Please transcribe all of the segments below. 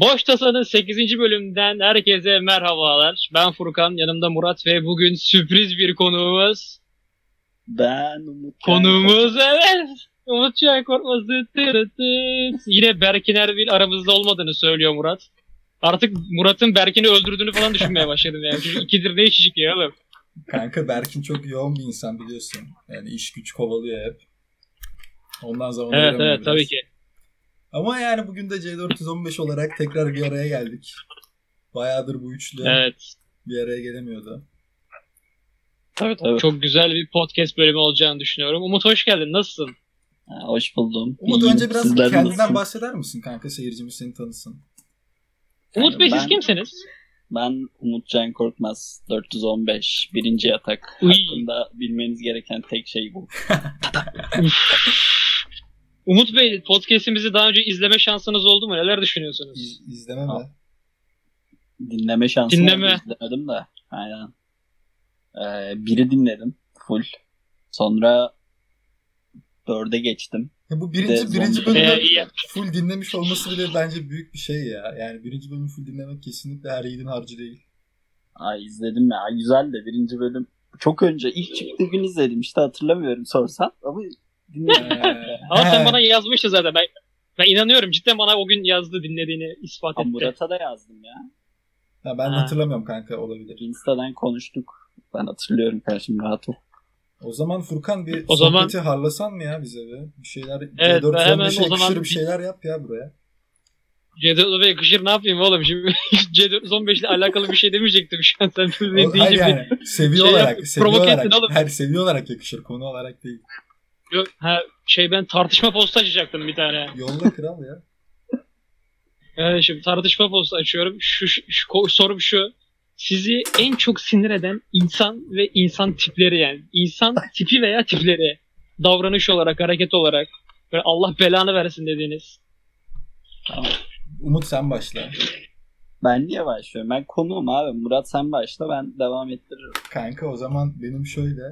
Boş Tasa'nın 8. bölümünden herkese merhabalar. Ben Furkan, yanımda Murat ve bugün sürpriz bir konuğumuz. Ben Umut. Konuğumuz evet. Umut Çay. Yine Berkin Erbil aramızda olmadığını söylüyor Murat. Artık Murat'ın Berkin'i öldürdüğünü falan düşünmeye başladım yani. Çocuk ikidir ne içecek ya oğlum. Kanka Berkin çok yoğun bir insan biliyorsun. Yani iş güç kovalıyor hep. Ondan zaman Evet evet biraz. tabii ki. Ama yani bugün de C415 olarak tekrar bir araya geldik. Bayağıdır bu üçlü Evet. bir araya gelemiyordu. Tabii tabii. Çok güzel bir podcast bölümü olacağını düşünüyorum. Umut hoş geldin. Nasılsın? Ha, hoş buldum. Umut İyiyim. önce biraz Sizler kendinden nasılsınız? bahseder misin kanka? Seyircimiz seni tanısın. Umut Bey siz ben- kimsiniz? Ben Umut Can Korkmaz. 415. Birinci yatak. Uy. Hakkında bilmeniz gereken tek şey bu. Umut Bey podcast'imizi daha önce izleme şansınız oldu mu? Neler düşünüyorsunuz? İz, izleme Ha. mi? Dinleme şansı Dinleme. oldu, izlemedim de. Aynen. Ee, biri dinledim. Full. Sonra dörde geçtim. Ya bu Bir de birinci, birinci bölümü Ee, full dinlemiş olması bile bence büyük bir şey ya. Yani birinci bölümü full dinlemek kesinlikle her yiğidin harcı değil. Ay izledim ya. Güzel de birinci bölüm. Çok önce ilk çıktığı gün izledim. İşte hatırlamıyorum sorsan. Ama Ama sen bana yazmıştın zaten. Ben, ben inanıyorum. Cidden bana o gün yazdı dinlediğini ispat etti. Murat'a da yazdım ya. Ha, ben Ha. hatırlamıyorum kanka olabilir. Insta'dan konuştuk. Ben hatırlıyorum karşım rahat ol. O zaman Furkan bir O zaman- harlasan mı ya bize be? Bir şeyler Evet, ben hemen C415'e o zaman bir şeyler yap ya buraya. C4 ve yakışır ne yapayım oğlum şimdi C415 ile alakalı bir şey demeyecektim şu an sen ne bir yani seviye şey olarak, seviye olarak, her seviye olarak yakışır konu olarak değil. Yok, ha, şey ben tartışma postu açacaktım bir tane. Yolla kral ya. Yani şimdi tartışma postu açıyorum. Şu, şu, şu sorum şu. Sizi en çok sinir eden insan ve insan tipleri yani. insan tipi veya tipleri. Davranış olarak, hareket olarak. Böyle Allah belanı versin dediğiniz. Umut sen başla. Ben niye başlıyorum? Ben konuğum abi. Murat sen başla ben devam ettiririm. Kanka o zaman benim şöyle.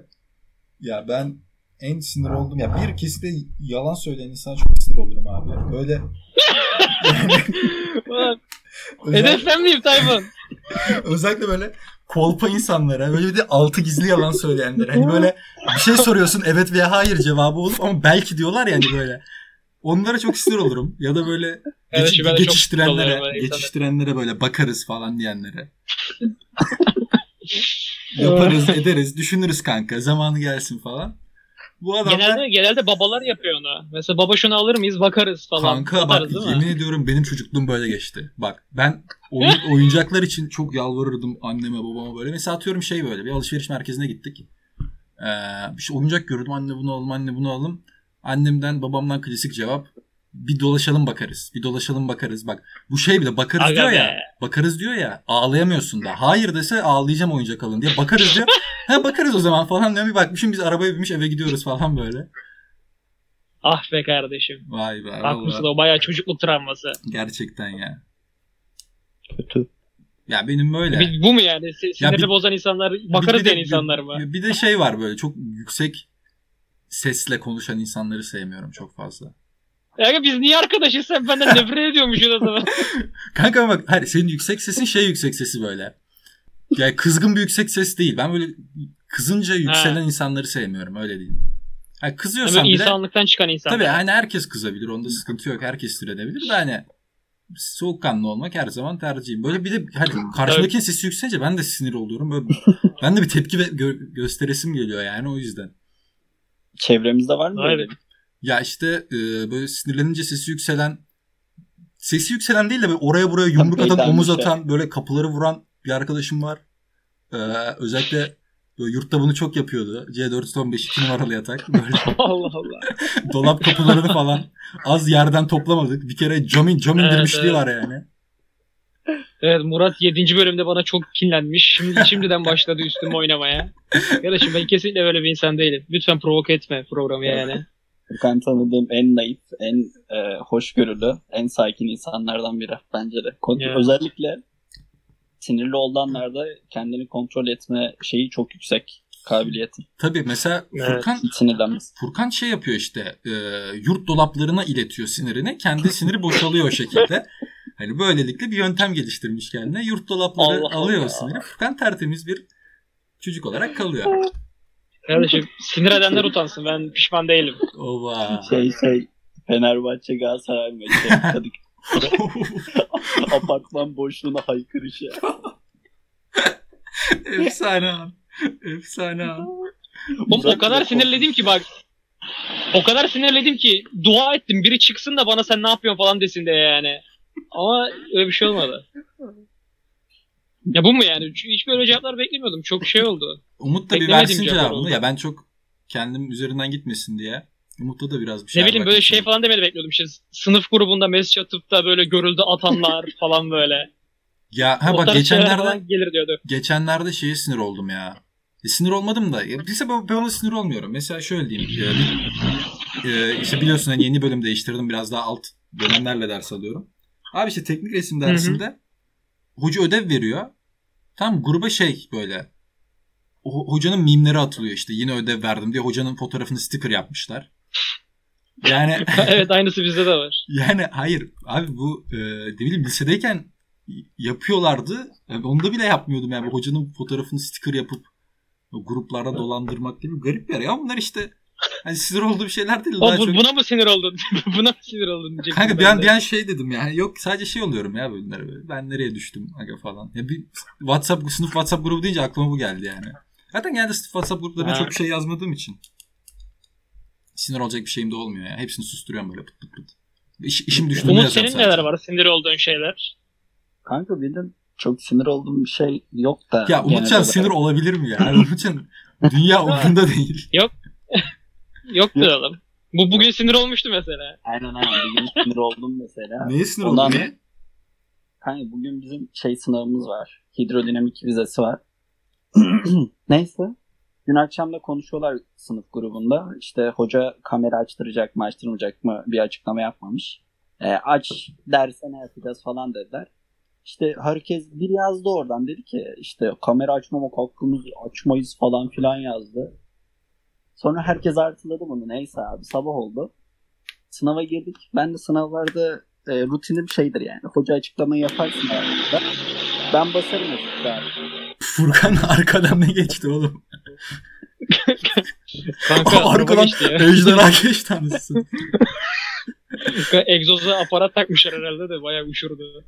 Ya ben en sinir oldum. Ya bir kesinlikle yalan söyleyen insana çok sinir olurum abi. Böyle yani Ulan, özel- Hedef ben miyim Tayfun? özellikle böyle kolpa insanlara böyle bir de altı gizli yalan söyleyenlere. Hani böyle bir şey soruyorsun evet veya hayır cevabı olup ama belki diyorlar yani böyle. Onlara çok sinir olurum. Ya da böyle Evet, geçiştirenlere, böyle geçiştirenlere böyle bakarız falan diyenlere. Yaparız, ederiz, düşünürüz kanka. Zamanı gelsin falan. Bu adamlar Genelde, genelde babalar yapıyor onu. Mesela baba şunu alır mıyız bakarız falan. kanka bak Bakarız, değil mi? yemin ediyorum benim çocukluğum böyle geçti. Bak ben oyun, oyuncaklar için çok yalvarırdım anneme babama böyle. Mesela atıyorum şey böyle bir alışveriş merkezine gittik. Ee, bir şey oyuncak gördüm anne bunu alalım anne bunu alalım. Annemden babamdan klasik cevap bir dolaşalım bakarız. Bir dolaşalım bakarız. Bak bu şey bile bakarız Aga diyor be. ya. Bakarız diyor ya. Ağlayamıyorsun da. Hayır dese ağlayacağım oyuncak alın diye. Bakarız diyor. ha bakarız o zaman falan diyor. Bir bakmışım biz arabaya binmiş eve gidiyoruz falan böyle. Ah be kardeşim. Vay be. Haklısın o bayağı çocukluk travması. Gerçekten ya. Kötü. Ya benim böyle. Bir- bu mu yani? Si- Sinirini bir- bozan insanlar, bakarız diyen insanlar mı? Bir, bir de şey var böyle çok yüksek sesle konuşan insanları sevmiyorum çok fazla. Ya biz niye arkadaşız sen benden nefret ediyormuşsun o zaman. Kanka bak hayır, senin yüksek sesin şey yüksek sesi böyle. Yani kızgın bir yüksek ses değil. Ben böyle kızınca yükselen insanları sevmiyorum öyle diyeyim. Yani kızıyorsan Hemen bile insanlıktan çıkan insan. tabii hani herkes kızabilir onda sıkıntı yok herkes edebilir de hani soğukkanlı olmak her zaman tercihim. Böyle bir de hani karşımdakinin sesi yükselince ben de sinir oluyorum. Böyle, ben de bir tepki ve gö- gösteresim geliyor yani o yüzden. Çevremizde var mı Aynen. böyle? Ya işte e, böyle sinirlenince sesi yükselen sesi yükselen değil de böyle oraya buraya yumruk atan, omuz şey. atan, böyle kapıları vuran bir arkadaşım var. Ee, özellikle böyle yurtta bunu çok yapıyordu. C415 2 numaralı yatak. Böyle Allah Allah. dolap kapılarını falan az yerden toplamadık. Bir kere cam, cam Evet, indirmişliği evet. var yani. Evet Murat 7. bölümde bana çok kinlenmiş. Şimdi şimdiden başladı üstüme oynamaya. Kardeşim ben kesinlikle böyle bir insan değilim. Lütfen provoke etme programı yani. Furkan tanıdığım en naif, en e, hoşgörülü, en sakin insanlardan biri bence de. Ya. Özellikle sinirli olduğu anlarda kendini kontrol etme şeyi çok yüksek kabiliyeti. Tabii mesela Evet. Furkan sinirlenmez. Furkan şey yapıyor işte e, yurt dolaplarına iletiyor sinirini. Kendi siniri boşalıyor o şekilde. Hani böylelikle bir yöntem geliştirmiş kendine. Yurt dolapları Allah alıyor Allah. siniri. Furkan tertemiz bir çocuk olarak kalıyor. Kardeşim sinir edenler utansın. Ben pişman değilim. Ova. Şey şey Fenerbahçe Galatasaray maçı. Kadıköy apartman boşluğuna haykırışı. Efsane an. Efsane an. Oğlum o kadar sinirledim ki bak. O kadar sinirledim ki dua ettim biri çıksın da bana sen ne yapıyorsun falan desin diye yani. Ama öyle bir şey olmadı. Ya bu mu yani? Hiç böyle cevaplar beklemiyordum. Çok şey oldu. Umut da bir versin cevabını. oldu. Ya ben çok kendim üzerinden gitmesin diye. Umut'ta da biraz bir şey ne bileyim böyle şey falan demedi bekliyordum. İşte sınıf grubunda mesaj atıp da böyle görüldü atanlar falan böyle. Ya ha bak geçenlerde gelir diyordu. geçenlerde şeye sinir oldum ya. E, sinir olmadım da. Ya, Bilse ben, ben ona sinir olmuyorum. Mesela şöyle diyeyim. E, bir- e, işte biliyorsun hani yeni bölüm değiştirdim. Biraz daha alt dönemlerle ders alıyorum. Abi işte teknik resim dersinde hoca ödev veriyor. Tam gruba şey böyle ho- hocanın mimleri atılıyor işte. Yine ödev verdim diye hocanın fotoğrafını sticker yapmışlar. Yani evet aynısı bizde de var. yani hayır abi bu e, ne bileyim lisedeyken yapıyorlardı. Yani onu da bile yapmıyordum yani. Hocanın fotoğrafını sticker yapıp gruplarda dolandırmak gibi garip yer. Ya bunlar işte hani sinir olduğum şeyler değil. O, Daha bu- çok... buna mı sinir oldun? buna mı sinir oldun Kanka bir an, bir an şey dedim yani yok sadece şey oluyorum ya bunlara böyle. Ben nereye düştüm aga falan. Ya bir WhatsApp sınıf WhatsApp grubu deyince aklıma bu geldi yani. Zaten genelde sınıf WhatsApp gruplarına Ha. çok bir şey yazmadığım için. Sinir olacak bir şeyim de olmuyor ya. Hepsini susturuyorum böyle pıt pıt pıt. İş, işim düştüğünde Umut yazıyorum senin sadece. neler var? Sinir olduğun şeyler. Kanka benim çok sinir olduğum bir şey yok da. Ya Umutcan olarak. sinir olabilir mi ya? Umutcan dünya umurunda değil. Yok. oğlum. Bu bugün sinir olmuştu mesela. Aynen aynen. Bugün sinir oldum mesela. Neye sinir Ondan- oldun ya? Kanka bugün bizim şey sınavımız var. Hidrodinamik vizesi var. Neyse. Dün akşam da konuşuyorlar sınıf grubunda. İşte hoca kamera açtıracak mı açtırmayacak mı bir açıklama yapmamış. E, aç derse ne yapacağız falan dediler. İşte herkes bir yazdı oradan dedi ki işte kamera açmamak hakkımız açmayız falan filan yazdı. Sonra herkes artıladı bunu neyse abi sabah oldu. Sınava girdik. Ben de sınavlarda e, rutinim şeydir yani. Hoca açıklamayı yaparsın abi. Ben basarım abi. Furkan arkadan ne geçti oğlum? Kanka arkadan ejderha geçti anasını. Egzoza aparat takmışlar herhalde de bayağı uçurdu.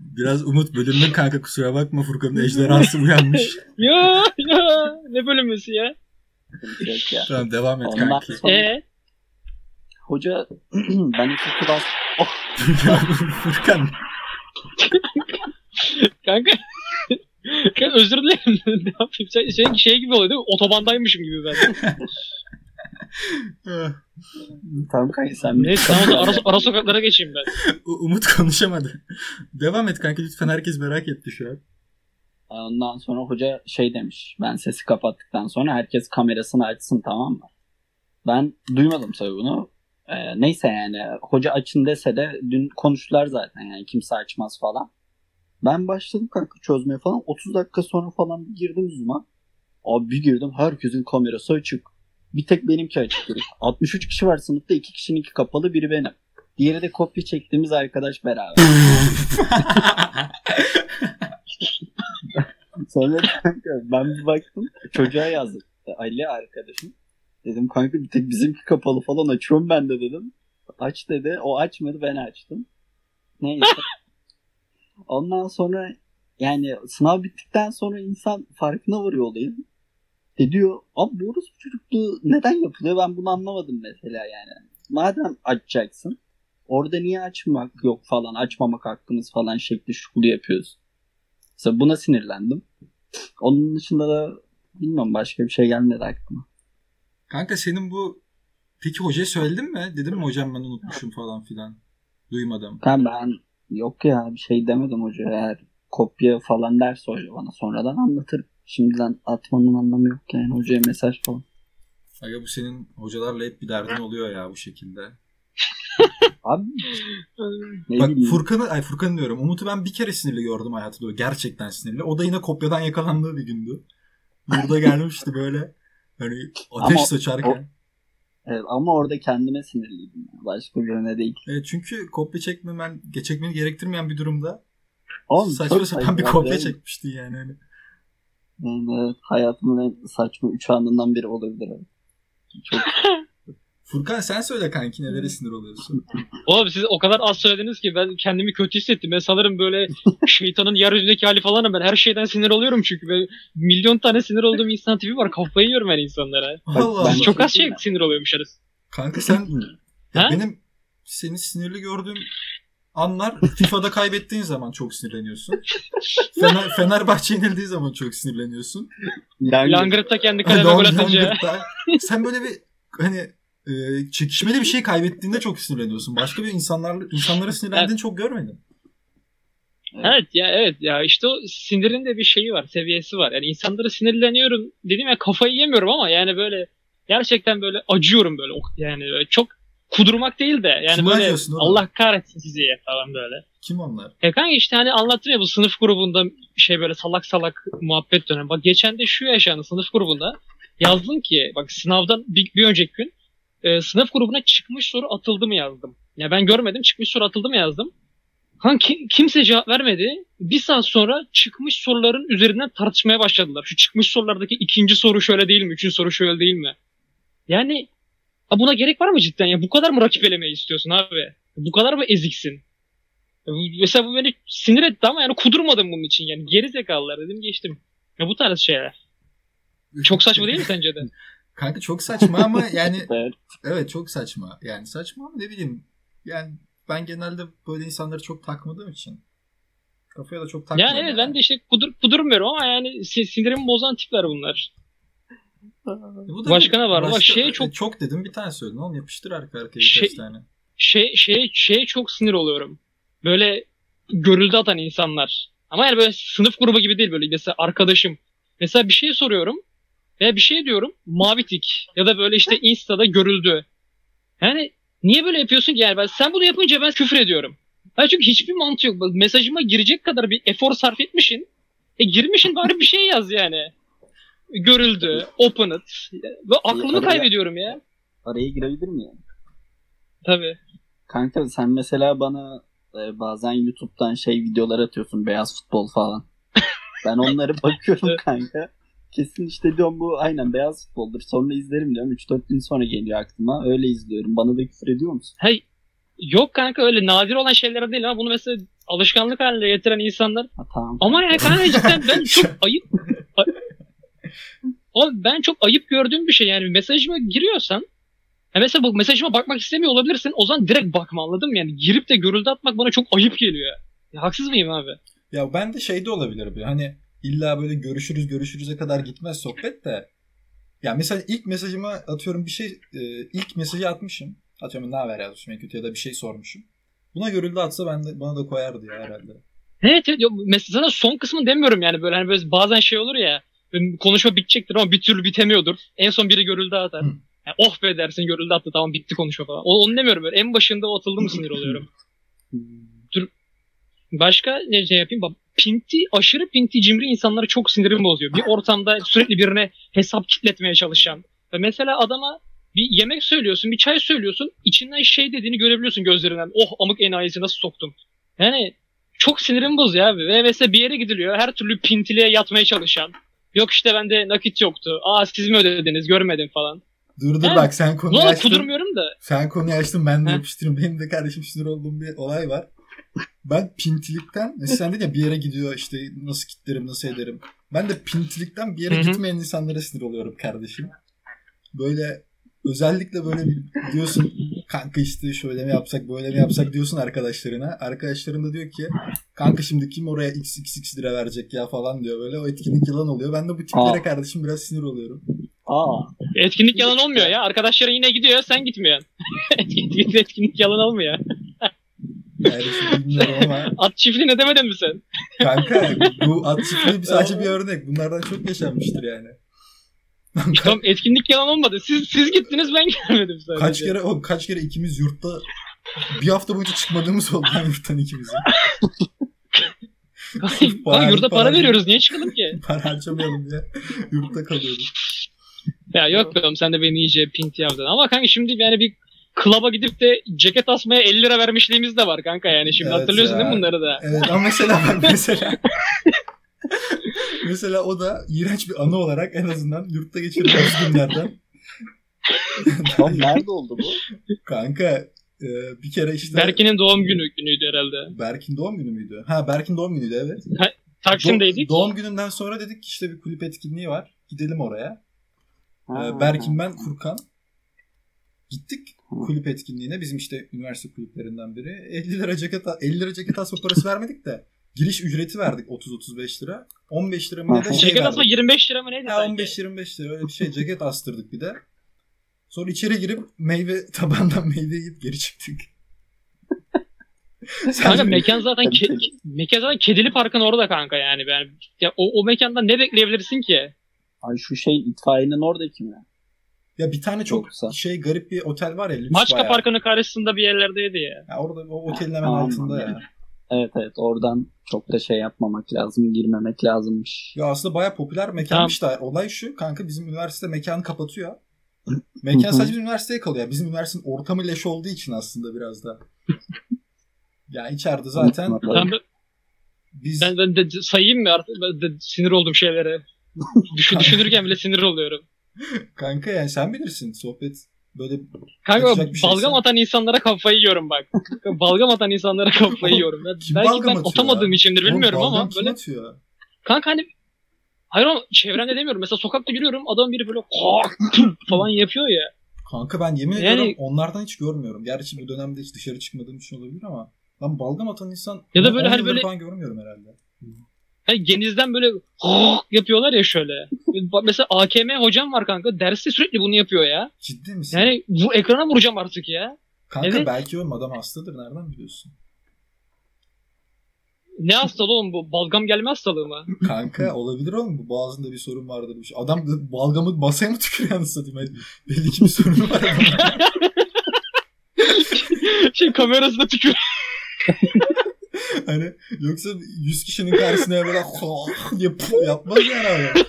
Biraz Umut bölündün kanka kusura bakma Furkan'ın ejderhası uyanmış. ya ya ne bölünmesi ya? Yok ya. tamam devam et Ondan kanki. sonra E hoca ben iki klas Furkan kanka Kanka özür dilerim. ne yapayım? Sen, senin şey gibi oluyor değil mi? Otobandaymışım gibi ben. tamam kanka sen Neyse tamam da ara, ara sokaklara geçeyim ben. U- Umut konuşamadı. Devam et kanka lütfen herkes merak etti şu an. Ondan sonra hoca şey demiş. Ben sesi kapattıktan sonra herkes kamerasını açsın tamam mı? Ben duymadım tabii bunu. Ee, neyse yani hoca açın dese de dün konuştular zaten yani kimse açmaz falan. Ben başladım kanka çözmeye falan. 30 dakika sonra falan girdim Zoom'a. Abi bir girdim herkesin kamerası açık. Bir tek benimki açık. değil. 63 kişi var sınıfta. 2 kişininki kapalı biri benim. Diğeri de kopya çektiğimiz arkadaş beraber. Sonra kanka ben bir baktım çocuğa yazdım. Ali arkadaşım. Dedim kanka bir tek bizimki kapalı falan açıyorum ben de dedim. Aç dedi. O açmadı ben açtım. Neyse. Ondan sonra yani sınav bittikten sonra insan farkına varıyor olayın. E diyor abi bu orospu çocukluğu neden yapılıyor ben bunu anlamadım mesela yani. Madem açacaksın orada niye açmak yok falan açmamak hakkımız falan şekli şukulu yapıyoruz. Mesela buna sinirlendim. Onun dışında da bilmiyorum başka bir şey gelmedi aklıma. Kanka senin bu peki hocaya söyledin mi? Dedim mi hocam ben unutmuşum falan filan. Duymadım. Ben, ben yok ya bir şey demedim hoca eğer kopya falan derse hoca bana sonradan anlatır. Şimdiden atmanın anlamı yok yani hocaya mesaj falan. Aga bu senin hocalarla hep bir derdin oluyor ya bu şekilde. Abi ne Bak bileyim. Furkan'ı, ay Furkan diyorum. Umut'u ben bir kere sinirli gördüm hayatımda. Gerçekten sinirli. O da yine kopyadan yakalandığı bir gündü. Burada gelmişti böyle. Hani ateş Ama saçarken. Evet, ama orada kendime sinirliydim. yani. Başka birine değil. Evet, çünkü kopya çekmemen, çekmeni gerektirmeyen bir durumda Oğlum, saçma sapan bir kopya Yani- çekmiştin yani. Hani. Yani evet, hayatımın en saçma üç anından biri olabilir. Çok Furkan sen söyle kanki nelere sinir oluyorsun? Oğlum siz o kadar az söylediniz ki ben kendimi kötü hissettim. Ben sanırım böyle şeytanın yeryüzündeki hali falanım ben. Her şeyden sinir oluyorum çünkü. Ben milyon tane sinir olduğum insan tipi var. Kafayı yiyorum ben insanlara. Allah ben- Allah. Çok az şey sinir oluyormuşuz. Kanka sen Ha? benim seni sinirli gördüğüm anlar FIFA'da kaybettiğin zaman çok sinirleniyorsun. Fener, Fenerbahçe yenildiği zaman çok sinirleniyorsun. yani, Langırt'ta kendi kaleme Long- gol atınca. Sen böyle bir hani e, çekişmeli bir şey kaybettiğinde çok sinirleniyorsun. Başka bir insanlar insanlara sinirlendiğini çok görmedim. Evet ya evet ya işte o sinirin de bir şeyi var, seviyesi var. Yani insanlara sinirleniyorum dedim ya kafayı yemiyorum ama yani böyle gerçekten böyle acıyorum böyle O- yani böyle çok kudurmak değil de yani Kime böyle? Allah kahretsin sizi ya falan böyle. Kim onlar? Ya kanka işte hani anlattım ya bu sınıf grubunda şey böyle salak salak muhabbet dönemi. Bak geçen de şu yaşandı sınıf grubunda. Yazdım ki bak sınavdan bir, bir önceki gün e, sınıf grubuna çıkmış soru atıldı mı yazdım. Ya ben görmedim çıkmış soru atıldı mı yazdım. Kanka kimse cevap vermedi. Bir saat sonra çıkmış soruların üzerinden tartışmaya başladılar. Şu çıkmış sorulardaki ikinci soru şöyle değil mi? Üçüncü soru şöyle değil mi? Yani ha buna gerek var mı cidden ya? Bu kadar mı rakip elemeyi istiyorsun abi? Bu kadar mı eziksin? Bu- Mesela bu beni sinir etti ama yani kudurmadım bunun için yani. Geri zekalılar dedim geçtim. Ya bu tarz şeyler. Çok saçma değil mi sence de? Kanka çok saçma ama yani Evet. evet çok saçma. Yani saçma ama ne bileyim. Yani ben genelde böyle insanları çok takmadığım için. Kafaya da çok takmıyorum. Yani evet ben de işte kudur, kudurmuyorum ama yani si- sinirimi bozan tipler bunlar. Bu da Başka bir- ne var? Ama başka- şey çok- çok dedim bir tane söyledin oğlum yapıştır arka arkaya Şey- birkaç tane. Şey şey şeye çok sinir oluyorum. Böyle görüldü atan insanlar. Ama yani böyle sınıf grubu gibi değil böyle mesela arkadaşım. Mesela bir şey soruyorum veya bir şey diyorum mavi tik ya da böyle işte instada görüldü. Yani niye böyle yapıyorsun ki yani ben sen bunu yapınca ben küfür ediyorum. Ha çünkü hiçbir mantığı yok. Mesajıma girecek kadar bir efor sarf etmişsin. E girmişsin bari bir şey yaz yani. Görüldü, open it. Ve aklımı araya- kaybediyorum ya. Araya girebilir miyim? Tabii. Kanka sen mesela bana e, bazen YouTube'dan şey videolar atıyorsun beyaz futbol falan. Ben onları bakıyorum kanka. Kesin işte diyorum bu aynen beyaz futboldur. Sonra izlerim diyorum. 3-4 gün sonra geliyor aklıma. Öyle izliyorum. Bana da küfür ediyor musun? Hey, yok kanka öyle nadir olan şeyler değil ama bunu mesela alışkanlık haline getiren insanlar. Ha, tamam. Ama ya kanka cidden ben çok ayıp. Oğlum ben çok ayıp gördüğüm bir şey yani mesajıma giriyorsan ya mesela bu mesajıma bakmak istemiyor olabilirsin. O zaman direkt bakma anladın mı? Yani girip de görüldü atmak bana çok ayıp geliyor. Ya, haksız mıyım abi? Ya ben de şeyde olabilir bir hani illa böyle görüşürüz görüşürüze kadar gitmez sohbet de. Ya mesela ilk mesajıma atıyorum bir şey e, ilk mesajı atmışım. Atıyorum ne haber yazmışım en kötü ya da bir şey sormuşum. Buna görüldü atsa ben de bana da koyardı ya herhalde. Evet evet. Yok, Mesela sana son kısmını demiyorum yani böyle hani böyle bazen şey olur ya konuşma bitecektir ama bir türlü bitemiyordur. En son biri görüldü atar. Hı. Yani, oh be dersin görüldü attı tamam bitti konuşma falan. O- Onu demiyorum böyle. En başında o atıldı mı sinir oluyorum. Hmm. Başka ne şey yapayım? Pinti, aşırı pinti cimri insanları çok sinirimi bozuyor. Bir ortamda sürekli birine hesap kitletmeye çalışan. Ve mesela adama bir yemek söylüyorsun, bir çay söylüyorsun. içinden şey dediğini görebiliyorsun gözlerinden. Oh amık enayisi nasıl soktum. Yani çok sinirimi bozuyor abi. Ve mesela bir yere gidiliyor. Her türlü pintiliğe yatmaya çalışan. Yok işte bende nakit yoktu. Aa siz mi ödediniz görmedim falan. Dur dur bak sen konuyu açtın. kudurmuyorum da. Sen konuyu açtın ben de Ha? yapıştırayım. Benim de kardeşim sinir olduğum bir olay var. Ben pintilikten mesela sen dedin ya bir yere gidiyor işte nasıl kitlerim nasıl ederim. Ben de pintilikten bir yere Hı hı. gitmeyen insanlara sinir oluyorum kardeşim. Böyle özellikle böyle bir- diyorsun kanka işte şöyle mi yapsak böyle mi yapsak diyorsun arkadaşlarına. Arkadaşların da diyor ki kanka şimdi kim oraya xxx lira verecek ya falan diyor böyle. O etkinlik yılan oluyor. Ben de bu tiplere Aa. kardeşim biraz sinir oluyorum. Aa. Etkinlik yalan olmuyor ya. Arkadaşların yine gidiyor sen gitmiyorsun. etkinlik, etkinlik yalan olmuyor. Yani bilmiyorum ama At çiftliğine demedin mi sen? Kanka bu at çiftliği sadece bir örnek. Bunlardan çok yaşanmıştır yani. Tamam etkinlik yalan olmadı. Siz siz gittiniz ben gelmedim sadece. kaç kere o kaç kere ikimiz yurtta bir hafta boyunca çıkmadığımız oldu lan yurttan ikimizin. Abi yurda para para- veriyoruz. Niye çıkalım ki? Para harcamayalım diye yurtta kalıyorduk. Ya yok be oğlum sen de beni iyice pinti yaptın. Ama kanka şimdi yani bir klaba gidip de ceket asmaya 50 lira vermişliğimiz de var kanka yani. Şimdi Evet hatırlıyorsun ya. değil mi bunları da? Evet ama mesela mesela mesela o da iğrenç bir anı olarak en azından yurtta geçirdiğimiz günlerden. Oğlum nerede oldu bu? Kanka e, bir kere işte Berkin'in doğum günü günüydü herhalde. Berk'in doğum günü müydü? Ha Berk'in doğum günüydü evet. Taksim'deydik. Do- doğum gününden sonra dedik ki işte bir kulüp etkinliği var. Gidelim oraya. Ha, Ee, Berkin ben Furkan. Gittik kulüp etkinliğine. Bizim işte üniversite kulüplerinden biri. 50 lira ceket 50 lira ceket asma parası vermedik de giriş ücreti verdik 30-35 lira. 15 lira mı ne de şey Ceket asma verdik. 25 lira mı neydi? Ha, sanki? 15-25 lira öyle bir şey ceket astırdık bir de. Sonra içeri girip meyve tabandan meyve yiyip geri çıktık. Kanka mekan zaten ke- mekan zaten kedili parkın orada kanka yani ben ya o, o mekandan ne bekleyebilirsin ki? Ay şu şey itfaiyenin oradaki mi? Ya bir tane çok Yoksa. şey garip bir otel var ya. Maçka bayağı. Parkı'nın karşısında bir yerlerdeydi ya. Ya orada o otelin hemen Tamam, altında ya. Evet evet oradan çok da şey yapmamak lazım. Girmemek lazımmış. Ya aslında baya popüler mekanmış da olay şu kanka bizim üniversite mekanı kapatıyor. Mekan sadece bizim üniversiteye kalıyor. Bizim üniversitenin ortamı leş olduğu için aslında biraz da. ya içeride zaten Ben, biz ben, ben de sayayım mı artık? Ben de sinir oldum şeylere. Düşün, düşünürken bile sinir oluyorum. Kanka yani sen bilirsin sohbet böyle Kanka Kaçacak bir şeyse. balgam atan insanlara kafayı yiyorum bak. balgam atan insanlara kafayı yiyorum. Kim belki balgam ben atamadığım ya? içindir bilmiyorum Oğlum, balgam ama böyle atıyor? kanka hani Hayır ama çevremde demiyorum. Mesela sokakta yürüyorum adam biri böyle falan yapıyor ya. Kanka ben yemin Yani- ediyorum onlardan hiç görmüyorum. Gerçi bu dönemde hiç dışarı çıkmadığım için olabilir ama ben balgam atan insan Ya da böyle yıldır böyle- falan görmüyorum herhalde. Hani genizden böyle yapıyorlar ya şöyle. Mesela AKM hocam var kanka. Derste sürekli bunu yapıyor ya. Ciddi misin? Yani bu ekrana vuracağım artık ya. Kanka evet. belki oğlum adam hastadır nereden biliyorsun? Ne hastalığı oğlum bu? Balgam gelme hastalığı mı? Kanka olabilir oğlum bu boğazında bir sorun vardır. Bir şey. Adam da balgamı masaya mı tükürüyor anasını satayım? Belli ki bir sorunu var şey kamerasına tükür. hani yoksa 100 kişinin karşısına böyle diye puh yapmaz yani abi.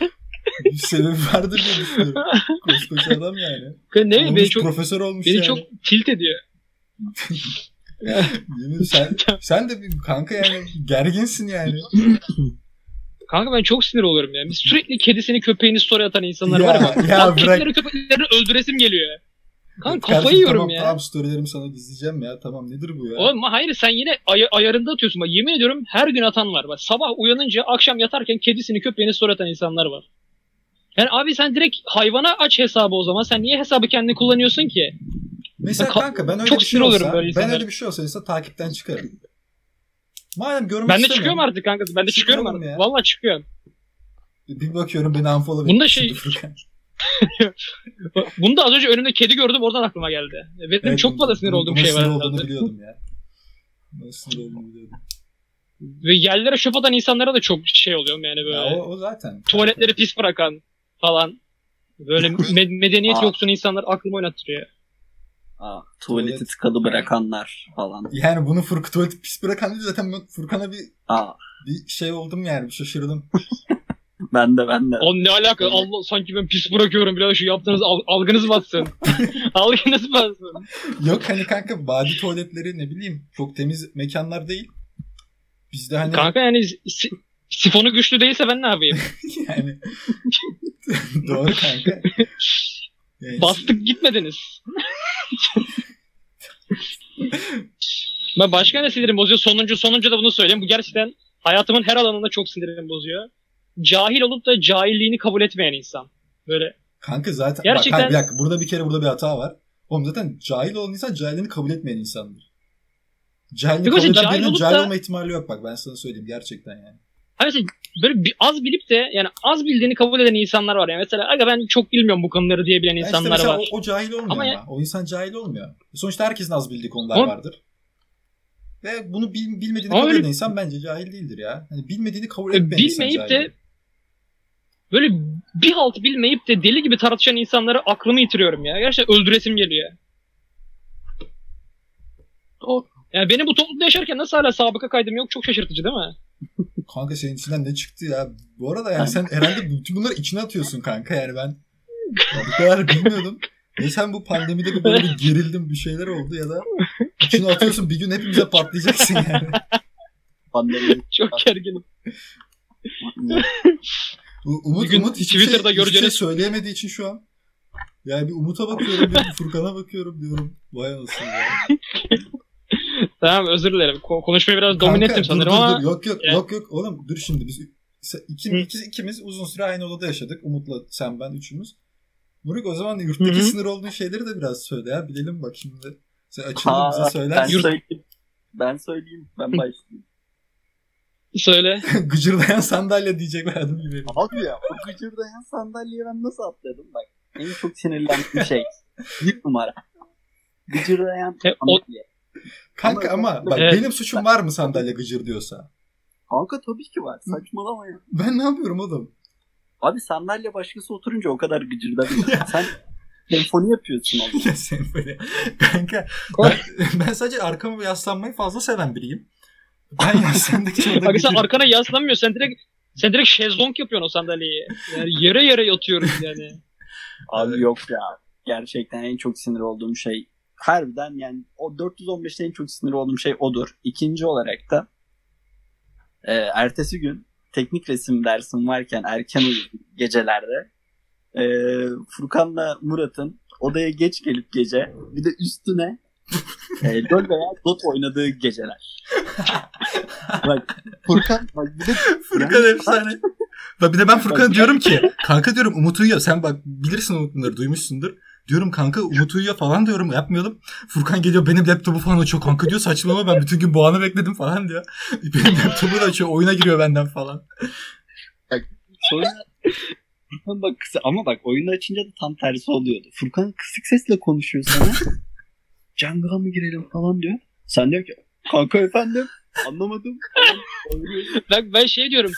Bir sebebi vardır diye düşünüyorum. Koskoca adam yani. ne Olmuş beni çok profesör olmuş beni yani. çok tilt ediyor. Yemin sen, sen de bir kanka yani gerginsin yani. Kanka ben çok sinir oluyorum yani. Biz sürekli kedisini köpeğini story atan insanlar Ya, var ya. bak, ya bak bırak. kedileri köpekleri öldüresim geliyor. Kardeşim, kafayı yiyorum tamam, ya. Tamam storylerimi sana gizleyeceğim ya. Tamam nedir bu ya? Oğlum hayır sen yine ay- ayarında atıyorsun. Bak yemin ediyorum her gün atan var. Bak sabah uyanınca akşam yatarken kedisini köpeğini story atan insanlar var. Yani abi sen direkt hayvana aç hesabı o zaman. Sen niye hesabı kendini kullanıyorsun ki? Mesela ka- kanka ben öyle çok bir şey olsa, böyle ben öyle bir şey olsa mesela takipten çıkarım. Madem görmek Ben de çıkıyorum artık kanka. Ben de çıkıyorum Çıkalım artık. ya. Vallahi çıkıyorum. Bir bakıyorum beni unfollow Bunda şey-. Bak, Bunu da az önce önümde kedi gördüm oradan aklıma geldi. Benim Evet, çok fazla sinir olduğum şey var. sinir olduğunu biliyordum ya. Sinir olduğunu biliyordum. Ve yerlere çöp atan insanlara da çok şey oluyorum yani böyle. Ya o, o zaten. Tuvaletleri pis bırakan falan. Böyle me- medeniyet Aa. yoksun insanlar aklıma oynattırıyor. Aa, tuvaleti Tuvalet. tıkalı bırakanlar falan. Yani bunu Furkan tuvalet pis bırakan değil zaten ben Furkan'a bir, Aa, bir şey oldum yani bir şaşırdım. ben de ben de. Oğlum ne alaka? Allah sanki ben pis bırakıyorum biraz şu yaptığınız al- algınız batsın. algınız batsın. Yok hani kanka badi tuvaletleri ne bileyim çok temiz mekanlar değil. Bizde hani Kanka yani si- sifonu güçlü değilse ben ne yapayım? yani doğru kanka. Yani Bastık gitmediniz. ben başka ne sinirim bozuyor? Sonuncu sonuncu da bunu söyleyeyim. Bu gerçekten hayatımın her alanında çok sinirimi bozuyor. Cahil olup da cahilliğini kabul etmeyen insan. Böyle Kanka zaten Gerçekten- bak, hayır, bir dakika burada bir kere burada bir hata var. Oğlum zaten cahil olan insan cahilliğini kabul etmeyen insandır. Cahilliğini Yok, kabul eden cahil birinin cahil da- olma ihtimali yok bak ben sana söyleyeyim gerçekten yani. Hani mesela böyle bir, az bilip de yani az bildiğini kabul eden insanlar var. Yani mesela aga ben çok bilmiyorum bu konuları diyebilen Ya işte insanlar mesela var. O, o cahil olmuyor ama. Ama ya- O insan cahil olmuyor. Sonuçta herkesin az bildiği konular Ama- vardır. Ve bunu bil- bilmediğini Ama kabul öyle- eden insan bence cahil değildir ya. Hani bilmediğini kabul E, etmeyen insan bilmeyip cahil. de böyle bir halt bilmeyip de deli gibi tartışan insanları aklımı yitiriyorum ya. Gerçekten öldüresim geliyor. O, yani benim bu toplumda yaşarken nasıl hala sabıka kaydım yok çok şaşırtıcı değil mi? Kanka senin içinden ne çıktı ya? Bu arada yani sen herhalde bütün bunları içine atıyorsun kanka yani ben bu kadar bilmiyordum. Ya sen bu pandemide bir böyle bir gerildim bir şeyler oldu ya da içine atıyorsun bir gün hepimize patlayacaksın yani. Pandemi. Çok gerginim. Umut, Bir gün Umut hiçbir Twitter'da şey, hiçbir şey göreceğiniz- söyleyemediği için şu an. Yani bir Umut'a bakıyorum, bir Furkan'a bakıyorum diyorum. Vay anasını ya. Tamam özür dilerim. Ko- konuşmayı biraz Kanka, domine ettim sanırım dur, ama dur. Yok yok Ya. yok yok oğlum dur şimdi biz se- iki, Hı. iki- ikimiz uzun süre aynı odada yaşadık. Umut'la sen ben üçümüz. Murik o zaman yurttaki Hı hı. sınır olduğun şeyleri de biraz söyle ya. Bilelim bak şimdi. Sen açıldın bize ben söyler. misin? söyleyeyim. Ben söyleyeyim. Ben başlayayım. Söyle. Gıcırdayan sandalye diyeceklerdim gibi. Abi ya o gıcırdayan sandalyeye ben nasıl atladım bak. En çok sinirlendiğim şey. Bir numara. Gıcırdayan E, o- sandalye. Kanka Ama- ama bak Evet. benim suçum var mı sandalye gıcır diyorsa? Kanka tabii ki var. Saçmalama ya. Ben ne yapıyorum oğlum? Abi sandalye başkası oturunca o kadar gıcırdamıyor. Sen senfoni yapıyorsun oğlum. ya sen böyle. Kanka ben, ben sadece arkama yaslanmayı fazla seven biriyim. Ben yaslandıkça orada Bak sen arkana yaslanmıyorsun. Sen direkt sen direkt şezlong yapıyorsun o sandalyeyi. Yani yere yere yatıyoruz yani. Abi yok ya. Gerçekten en çok sinir olduğum şey harbiden yani o 415'te en çok sinir olduğum şey odur. İkinci olarak da e, ertesi gün teknik resim dersim varken erken uyudum gecelerde. E, Furkan'la Murat'ın odaya geç gelip gece bir de üstüne e, LoL veya Dota oynadığı geceler. bak Furkan bak bir de Furkan Yani- efsane. Bak bir de ben Furkan'a Bak- diyorum ki kanka diyorum Umut uyuyor. Sen bak bilirsin Umut bunları duymuşsundur. Diyorum kanka Umut uyuyor falan diyorum yapmıyordum. Furkan geliyor benim laptopu falan açıyor. Kanka diyor saçmalama ben bütün gün bu anı bekledim falan diyor. Benim laptopu da açıyor oyuna giriyor benden falan. Sonra Furkan bak ama bak oyunu açınca da tam tersi oluyordu. Furkan kısık sesle konuşuyor sana. Jungle'a mı girelim falan diyor. Sen diyor ki kanka efendim anlamadım. Ben, ben şey diyorum.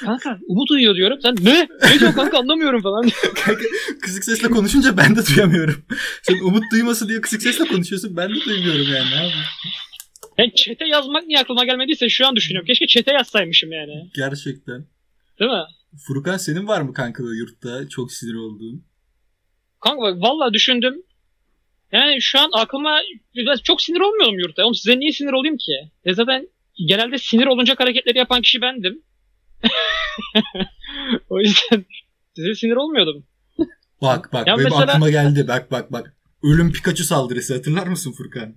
Kanka Umut uyuyor diyorum. Sen ne? Ne diyorsun kanka anlamıyorum falan. Kanka kısık sesle konuşunca ben de duyamıyorum. Sen Umut duymasın diye kısık sesle konuşuyorsun ben de duymuyorum yani. Yapayım? Yani çete yazmak niye aklıma gelmediyse şu an düşünüyorum. Keşke çete yazsaymışım yani. Gerçekten. Değil mi? Furkan senin var mı kanka da yurtta çok sinir olduğun? Kanka bak valla düşündüm. Yani şu an aklıma çok sinir olmuyordum yurtta. Oğlum size niye sinir olayım ki? E zaten genelde sinir olunacak hareketleri yapan kişi bendim. o yüzden size sinir olmuyordum. Bak bak Ya benim mesela- aklıma geldi bak bak bak. Ölüm Pikachu saldırısı hatırlar mısın Furkan?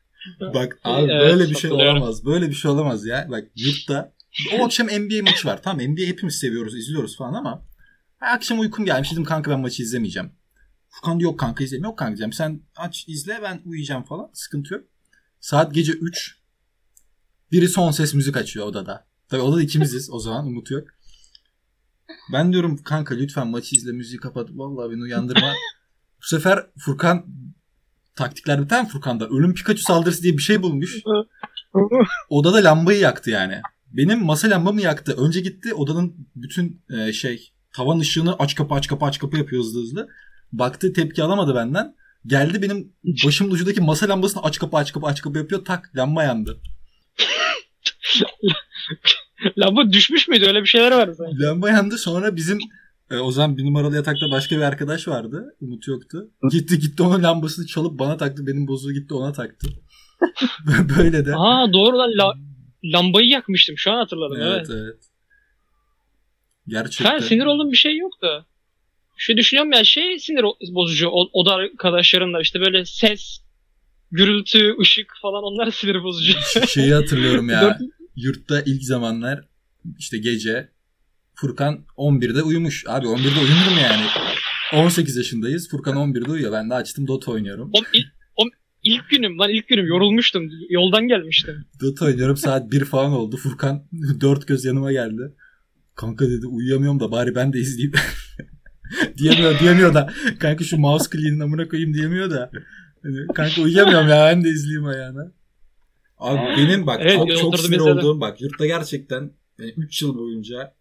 bak abi Evet, böyle bir şey olamaz. Böyle bir şey olamaz ya. Bak yurtta o akşam NBA maçı var. Tamam NBA hepimiz seviyoruz, izliyoruz falan ama akşam uykum gelmiş dedim kanka ben maçı izlemeyeceğim. Furkan diyor yok kanka izleyeyim. Yok kanka diyeceğim. Sen aç izle ben uyuyacağım falan. Sıkıntı yok. Saat gece 3. Biri son ses müzik açıyor odada. Tabii odada ikimiziz o zaman Umut yok. Ben diyorum kanka lütfen maçı izle müziği kapat. Vallahi beni uyandırma. Bu sefer Furkan taktikler biten Furkan'da ölüm Pikachu saldırısı diye bir şey bulmuş. Odada lambayı yaktı yani. Benim masa lambamı yaktı. Önce gitti odanın bütün e, şey tavan ışığını aç kapı aç kapı aç kapı yapıyor hızlı hızlı. Baktı tepki alamadı benden. Geldi benim başımın ucundaki masa lambasını aç kapı aç kapı aç kapı yapıyor. Tak lamba yandı. Lamba düşmüş müydü? Öyle bir şeyler vardı sanki. Lamba yandı sonra bizim e, o zaman bir numaralı yatakta başka bir arkadaş vardı. Umut yoktu. Gitti gitti onun lambasını çalıp bana taktı. Benim bozuğu gitti ona taktı. Böyle de. Aa doğru lan la- lambayı yakmıştım. Şu an hatırladım. Evet. evet evet. Gerçekten. Ben sinir olduğum bir şey yoktu. Şu düşünüyorum ya şey sinir bozucu o, oda arkadaşlarında işte böyle ses, gürültü, ışık falan onlar sinir bozucu. Şeyi hatırlıyorum ya. Yurtta ilk zamanlar işte gece Furkan 11'de uyumuş. Abi 11'de uyunur mu yani? 18 yaşındayız. Furkan 11'de uyuyor. Ben de açtım Dota oynuyorum. O, ilk, o, ilk günüm lan ilk günüm yorulmuştum. Yoldan gelmiştim. Dota oynuyorum. Saat 1 falan oldu. Furkan dört göz yanıma geldi. Kanka dedi uyuyamıyorum da bari ben de izleyeyim. diyemiyor diyemiyor da. Kanka şu mouse clean'in amına koyayım diyemiyor da. Hani, kanka uyuyamıyorum ya ben de izleyeyim ayağına. Abi benim bak Evet, çok, çok oturdu sinir mesela. olduğum bak yurtta gerçekten 3 yıl boyunca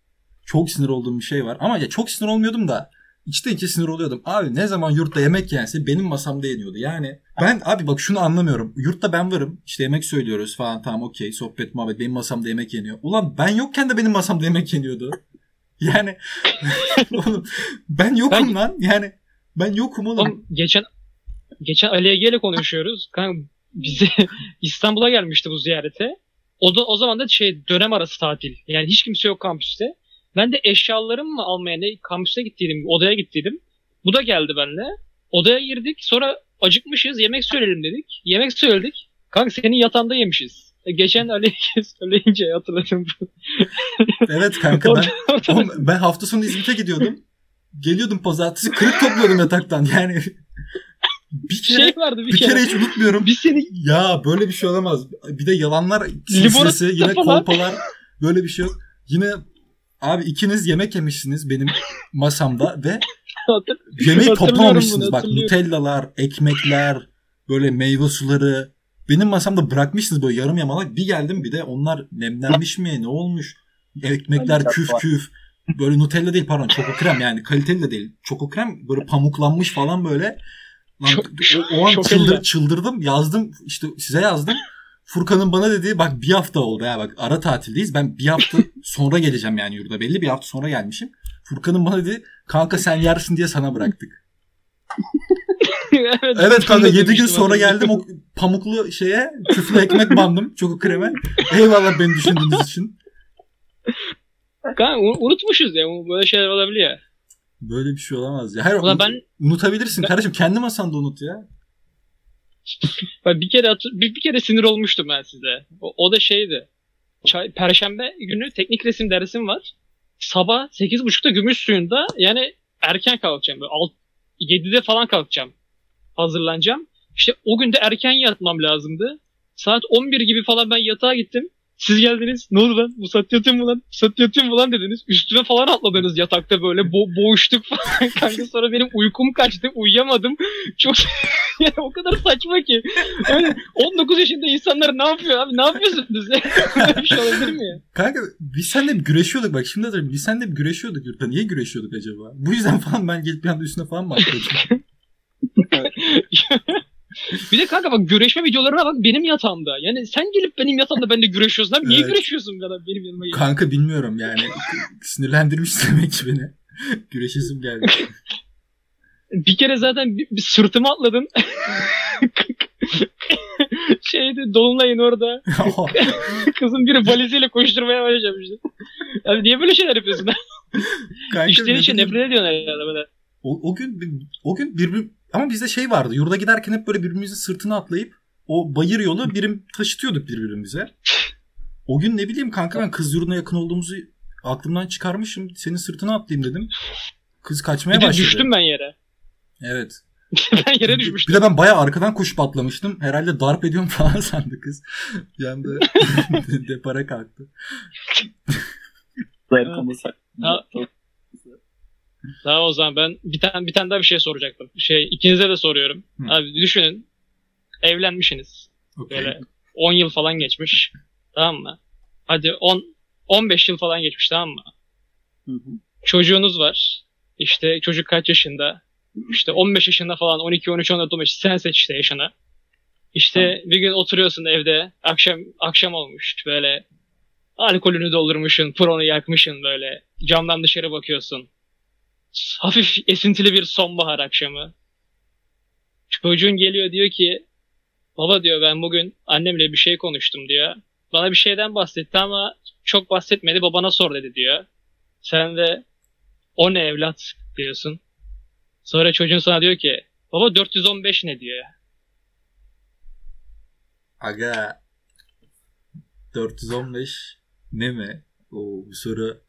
çok sinir olduğum bir şey var. Ama ya çok sinir olmuyordum da içten içe sinir oluyordum. Abi ne zaman yurtta yemek yense benim masamda yeniyordu. Yani ben abi bak şunu anlamıyorum. Yurtta ben varım. İşte yemek söylüyoruz falan tamam okey sohbet muhabbet benim masamda yemek yeniyor. Ulan ben yokken de benim masamda yemek yeniyordu. Yani oğlum ben yokum Ben- lan. Yani Ben yokum oğlum. Oğlum geçen geçen Ali Ege ile konuşuyoruz. Kanka bize İstanbul'a gelmişti bu ziyarete. O da o zaman da şey dönem arası tatil. Yani hiç kimse yok kampüste. Ben de eşyalarımı mı almaya ne kampüse gittiydim, odaya gittiydim. Bu da geldi benimle. Odaya girdik. Sonra acıkmışız. Yemek söyleyelim dedik. Yemek söyledik. Kanka senin yatağında yemişiz. Geçen Ali söyleyince hatırladım. Evet kanka ben Oğlum, ben hafta sonu İzmit'e gidiyordum. Geliyordum pazartesi kırık topluyordum yataktan. Yani bir kere şey vardı bir, bir kere. kere hiç unutmuyorum. Biz seni Ya böyle bir şey olamaz. Bir de yalanlar silsilesi, yine falan. kolpalar. Böyle bir şey yok. Yine abi ikiniz yemek yemişsiniz benim masamda ve yemeği toplamamışsınız. bunu, Bak nutellalar, ekmekler, böyle meyve suları. Benim masamda bırakmışsınız böyle yarım yamalak. Bir geldim bir de onlar nemlenmiş mi ne olmuş? Ekmekler küf küf. Böyle Nutella değil pardon çoko krem yani kaliteli de değil. Çoko krem böyle pamuklanmış falan böyle. Lan, Çok- o, o an çıldır, çıldırdım yazdım işte size yazdım. Furkan'ın bana dediği bak bir hafta oldu ya bak ara tatildeyiz. Ben bir hafta sonra geleceğim yani yurda belli bir hafta sonra gelmişim. Furkan'ın bana dedi kanka sen yersin diye sana bıraktık. evet, Evet kanka ben de 7 gün sonra geldim o pamuklu şeye küflü ekmek bandım çoko kreme. Eyvallah beni düşündüğünüz için. Kanka unutmuşuz ya. Böyle şeyler olabiliyor. Böyle bir şey olamaz ya. Hayır, Ulan unut- ben unutabilirsin kardeşim kendi masanda unut ya. Ben bir kere bir, bir kere sinir olmuştum ben size. O, o da şeydi. Çay, Perşembe günü teknik resim dersim var. Sabah 8.30'da gümüş suyunda yani erken kalkacağım. Böyle alt, 7'de falan kalkacağım. Hazırlanacağım. İşte o gün de erken yatmam lazımdı. Saat 11 gibi falan ben yatağa gittim. Siz geldiniz. Ne oldu lan? Bu saat yatıyor mu lan? Bu saat yatıyor mu lan dediniz. Üstüme falan atladınız yatakta böyle. Bo- boğuştuk falan. Kanka sonra benim uykum kaçtı. Uyuyamadım. Çok yani o kadar saçma ki. Yani 19 yaşında insanlar ne yapıyor abi? Ne yapıyorsunuz? Böyle bir şey olabilir mi ya? Kanka biz seninle bir güreşiyorduk bak şimdi hatırlıyorum. Biz seninle bir güreşiyorduk yurtta. Niye güreşiyorduk acaba? Bu yüzden falan ben gelip bir anda üstüne falan mı atladım? Bir de kanka bak güreşme videolarına bak benim yatağımda. Yani sen gelip benim yatağımda benimle güreşiyorsun. Abi niye Evet. güreşiyorsun bana benim yanıma gelip? Kanka bilmiyorum yani. Sinirlendirmiş demek ki beni. Güreşesim geldi. Bir kere zaten bir, bir sırtıma atladın. Şeydi Dolunay'ın orada. Kızın biri valiziyle koşturmaya başlamıştı. Abi niye böyle şeyler yapıyorsun? Kanka, İşten için nefret ediyorsun herhalde. O, o gün o gün birbir ama bizde şey vardı. Yurda giderken hep böyle birbirimizin sırtına atlayıp o bayır yolu birim taşıtıyorduk birbirimize. O gün ne bileyim kanka ben kız yurduna yakın olduğumuzu aklımdan çıkarmışım. Senin sırtına atlayayım dedim. Kız kaçmaya Bir de başladı. düştüm ben yere. Evet. ben yere Bir düşmüştüm. de ben bayağı arkadan koşup atlamıştım. Herhalde darp ediyorum falan sandı kız. Bir anda depara kalktı. Ha. Tamam o zaman ben bir tane bir tane daha bir şey soracaktım. Şey ikinize de soruyorum. Hı. Abi düşünün. Evlenmişsiniz. Okey. Böyle 10 yıl falan geçmiş. Tamam mı? Hadi 10 15 yıl falan geçmiş tamam mı? Hı hı. Çocuğunuz var. İşte çocuk kaç yaşında? İşte 15 yaşında falan 12 13 14 15 sen seç işte yaşını. İşte bir gün oturuyorsun evde akşam akşam olmuş böyle alkolünü doldurmuşsun, pronu yakmışsın böyle camdan dışarı bakıyorsun. Hafif esintili bir sonbahar akşamı. Çocuğun geliyor diyor ki baba diyor ben bugün annemle bir şey konuştum diyor. Bana bir şeyden bahsetti ama çok bahsetmedi babana sor dedi diyor. Sen de o ne evlat diyorsun. Sonra çocuğun sana diyor ki baba 415 ne diyor. Aga 415 ne mi? Oo, bu soru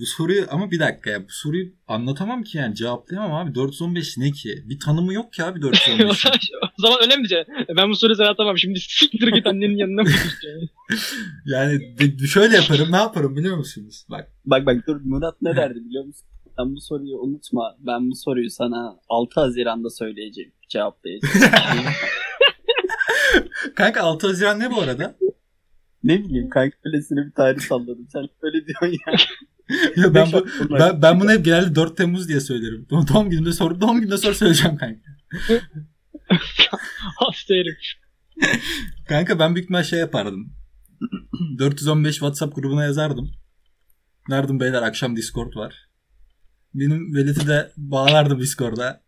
bu soruyu ama bir dakika ya bu soruyu anlatamam ki yani cevaplayamam abi 415 ne ki? Bir tanımı yok ki abi o 415. zaman- o zaman mi diyeceksin? Ben bu soruyu sana atamam. Şimdi siktir git annenin yanına mı yani şöyle yaparım ne yaparım biliyor musunuz? Bak Bak bak dur Murat ne derdi biliyor musun? Sen bu soruyu unutma. Ben bu soruyu sana 6 Haziran'da söyleyeceğim. Cevaplayacağım. kanka 6 Haziran ne bu arada? ne bileyim kanka öylesine bir tarih salladım. Sen öyle diyorsun ya. Ya ben bu, ben, ben bunu hep genelde 4 Temmuz diye söylerim. Doğum, günümde sor doğum günümde sor söyleyeceğim kanka. Hasta herif. Kanka ben büyük ihtimal şey yapardım. 415 WhatsApp grubuna yazardım. Nereden beyler akşam Discord var. benim veleti de bağlardım Discord'a.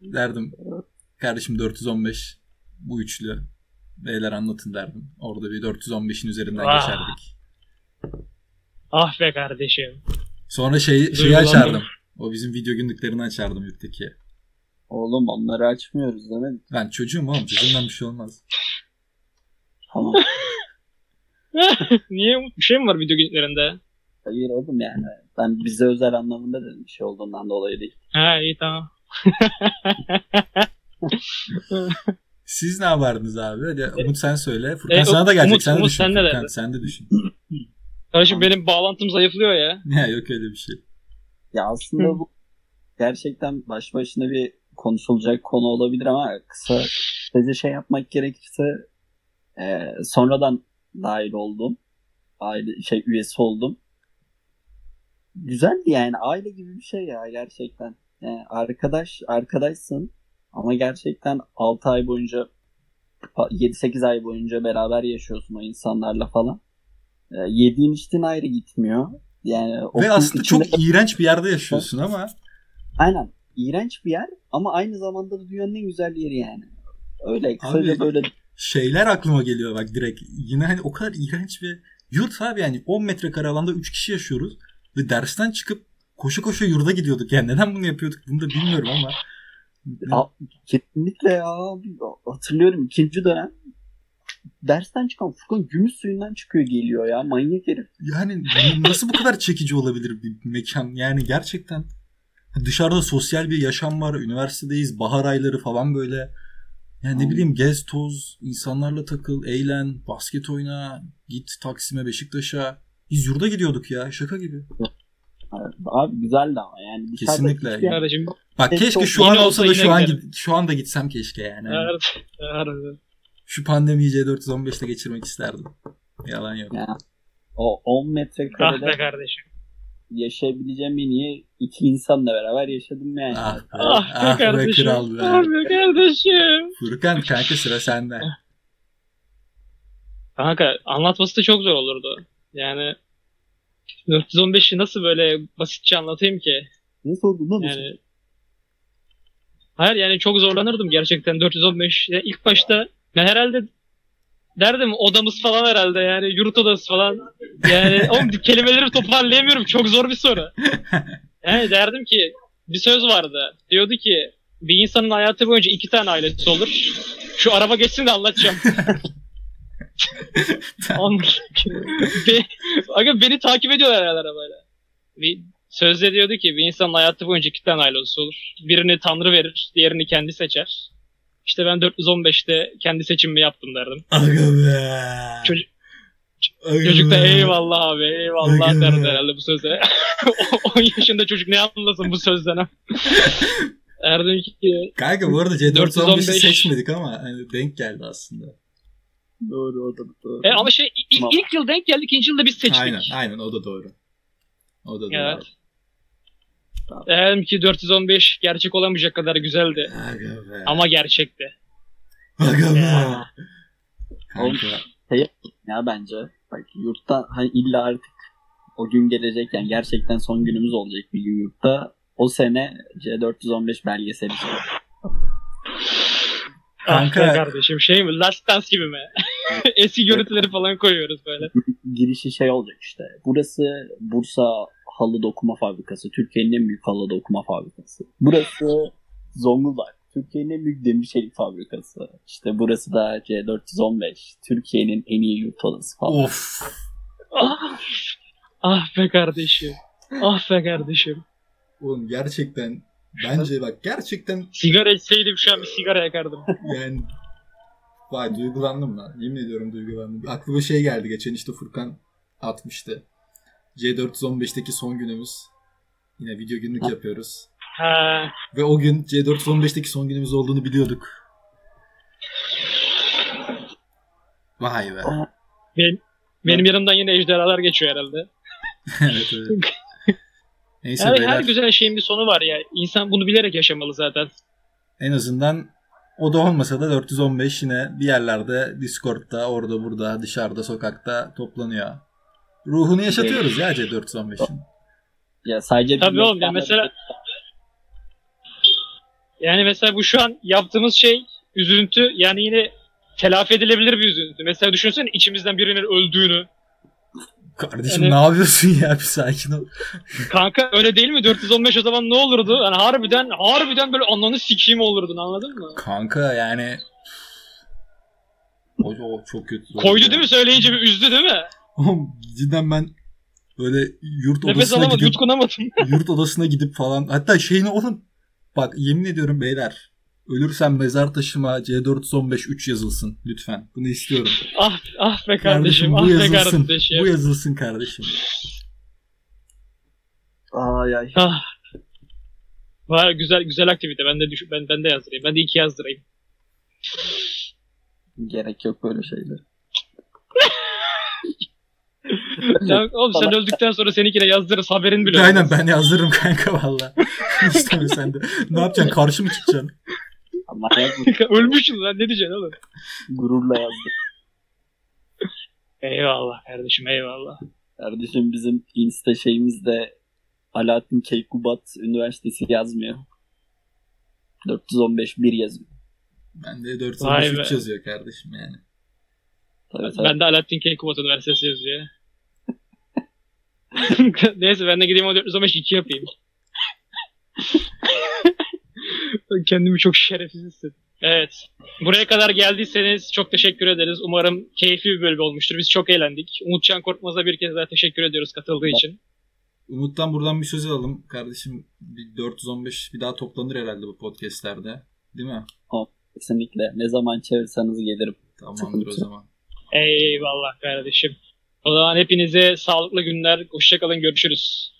Derdim kardeşim 415 bu üçlü. Beyler anlatın derdim. Orada bir 415'in üzerinden geçerdik. Ah be kardeşim. Sonra şey, şeyi Duygulandım. açardım. O bizim video günlüklerini açardım yurttaki. Oğlum onları açmıyoruz değil mi? Ben çocuğum oğlum. Çocuğumdan bir şey olmaz. Tamam. Niye? Bir şey mi var video günlerinde? Hayır oğlum yani. Ben bize özel anlamında dedim bir şey olduğundan dolayı değil. Ha iyi tamam. Siz ne yapardınız abi? Hadi Umut sen söyle. Furkan E, sana da gelecek. Umut- sen de Umut düşün. sen Furkan, dedi? sen de düşün. Kardeşim benim bağlantım zayıflıyor ya. ya yok öyle bir şey. Ya aslında Hı. bu gerçekten baş başına bir konuşulacak konu olabilir ama kısa kısaca şey yapmak gerekirse e, sonradan dahil oldum. Aile şey üyesi oldum. Güzeldi yani aile gibi bir şey ya gerçekten. Yani arkadaş arkadaşsın ama gerçekten 6 ay boyunca 7-8 ay boyunca beraber yaşıyorsun o insanlarla falan. E, yediğin içtiğin ayrı gitmiyor. Yani Ve aslında içinde- çok iğrenç bir yerde yaşıyorsun ama Aynen. İğrenç bir yer ama aynı zamanda da dünyanın en güzel yeri yani. Öyle kısaca Abi- böyle şeyler aklıma geliyor bak direkt. Yine hani o kadar iğrenç bir yurt abi yani 10 metrekare alanda 3 kişi yaşıyoruz. Ve dersten çıkıp koşu koşu yurda gidiyorduk. Yani neden bunu yapıyorduk bunu da bilmiyorum ama. A- kesinlikle ya. Hatırlıyorum ikinci dönem dersten çıkan Furkan gümüş suyundan çıkıyor geliyor ya. Manyak herif. Yani nasıl bu kadar çekici olabilir bir mekan? Yani gerçekten dışarıda sosyal bir yaşam var. Üniversitedeyiz. Bahar ayları falan böyle. Yani ne bileyim gez toz, insanlarla takıl, eğlen, basket oyna, git Taksim'e, Beşiktaş'a. Biz yurda gidiyorduk ya şaka gibi. Abi güzeldi ama yani. Kesinlikle. yer- Kardeşim. Bak keşke şu an olsa da şu an gid- şu anda gitsem keşke yani. Evet. Evet. Şu pandemiyi C415'te geçirmek isterdim. Yalan yok. Ya, o 10 Ah be metrekarede kardeşim. yaşayabileceğim en iyi iki insanla beraber yaşadım yani. Ah be, Ah be ah be kardeşim. kral be. Ah be kardeşim. Furkan kanka sıra sende. Kanka anlatması da çok zor olurdu. Yani 415'i nasıl böyle basitçe anlatayım ki? Ne sordun lan? Yani Hayır yani çok zorlanırdım gerçekten 415. Ya ilk başta ben herhalde derdim odamız falan herhalde yani yurt odası falan. Yani oğlum kelimeleri toparlayamıyorum. Çok zor bir soru. Yani derdim ki bir söz vardı. Diyordu ki bir insanın hayatı boyunca iki tane ailesi olur. Şu araba geçsin de anlatacağım. Be- Aga beni takip ediyorlar herhalde arabayla. Bir sözde diyordu ki bir insanın hayatı boyunca iki tane ailesi olur. Birini Tanrı verir, diğerini kendi seçer. İşte ben 415'te kendi seçimimi yaptım derdim. Aga be. Çocuk- Aga Çocuk da eyvallah abi eyvallah Aga derdi be. herhalde bu söze. 10 yaşında çocuk ne anlasın bu sözden. Derdim ki Kanka bu arada C415'i 415 seçmedik ama hani denk geldi aslında. Doğru o da doğru. e, ama şey ilk, ilk yıl denk geldi ikinci yılda biz seçtik. Aynen aynen o da doğru. O da doğru. Evet. Dedim ki 415 gerçek olamayacak kadar güzeldi. Aga be. Ama gerçekti. Aga be. Ya. Kanka. Ya bence bak yurtta hani illa artık o gün gelecek yani gerçekten son günümüz olacak bir gün yurtta. O sene C415 belgeseli çek. Kanka- Ah kardeşim şey mi? Last Dance gibi mi? Eski görüntüleri falan koyuyoruz böyle. girişi şey olacak işte. Burası Bursa halı dokuma fabrikası. Türkiye'nin en büyük halı dokuma fabrikası. Burası Zonguldak. Türkiye'nin en büyük demir çelik fabrikası. İşte burası da C415. Türkiye'nin en iyi yurt odası falan. Of. Ah, ah be kardeşim. Ah be kardeşim. Oğlum gerçekten bence bak gerçekten Sigara içseydim şu an bir sigara yakardım. yani vay duygulandım lan. Yemin ediyorum duygulandım. Aklıma şey geldi geçen işte Furkan atmıştı. C415'teki son günümüz. Yine video günlük yapıyoruz. Ha, Ve o gün C415'teki son günümüz olduğunu biliyorduk. Vay be. benim, benim yanımdan yine ejderhalar geçiyor herhalde. evet evet. Neyse Yani beyler her güzel şeyin bir sonu var ya. İnsan bunu bilerek yaşamalı zaten. en azından o da olmasa da 415 yine bir yerlerde Discord'da orada burada dışarıda sokakta toplanıyor. Ruhunu yaşatıyoruz ya C415'in. Ya sadece bir Tabii oğlum ya mesela yani mesela bu şu an yaptığımız şey üzüntü yani yine telafi edilebilir bir üzüntü. Mesela düşünsene içimizden birinin öldüğünü. Kardeşim Yani- ne yapıyorsun ya bir sakin ol. Kanka öyle değil mi? 415 o zaman ne olurdu? Yani harbiden harbiden böyle ananı sikeyim olurdun anladın mı? Kanka yani o, o çok kötü. Koydu değil mi söyleyince bir üzdü değil mi? Oğlum cidden ben böyle yurt Nefes odasına alamadım, gidip yutkunamadım. yurt odasına gidip falan hatta şeyini oğlum bak yemin ediyorum beyler ölürsem mezar taşıma C415 3 yazılsın lütfen. Bunu istiyorum. ah, ah be kardeşim, bu ah be yazılsın. kardeşim. Bu yazılsın kardeşim. Ay ay. Ah. Var güzel güzel aktivite. Ben de düş ben ben de yazdırayım. Ben de iki yazdırayım. Gerek yok böyle şeyler. Ya, oğlum sen öldükten sonra seninkine yazdırırız haberin bile Aynen olmaz. ben yazdırırım kanka valla. İsteme sen de. Ne yapacaksın? Karşı mı çıkacaksın? Hayat Ölmüşsün lan ne diyeceksin oğlum? gururla yazdık. Eyvallah kardeşim eyvallah. Kardeşim bizim insta şeyimizde Alaaddin Keykubat Üniversitesi yazmıyor. 415 1 yazıyor. Ben de Vay 413 be. yazıyor kardeşim yani. Tabii, tabii. Ben de Alaaddin Keykubat Üniversitesi yazıyor. Neyse ben de gideyim o 415 2 yapayım. Kendimi çok şerefsiz hissettim. Evet. Buraya kadar geldiyseniz çok teşekkür ederiz. Umarım keyifli bir bölüm olmuştur. Biz çok eğlendik. Umutcan Korkmaz'a bir kez daha teşekkür ediyoruz katıldığı için. Umut'tan buradan bir söz alalım. Kardeşim bir 415 bir daha toplanır herhalde bu podcastlerde. Değil mi? Kesinlikle. Ne zaman çevirseniz gelirim. Tamamdır o zaman. Eyvallah kardeşim. O zaman hepinize sağlıklı günler. Hoşçakalın. Görüşürüz.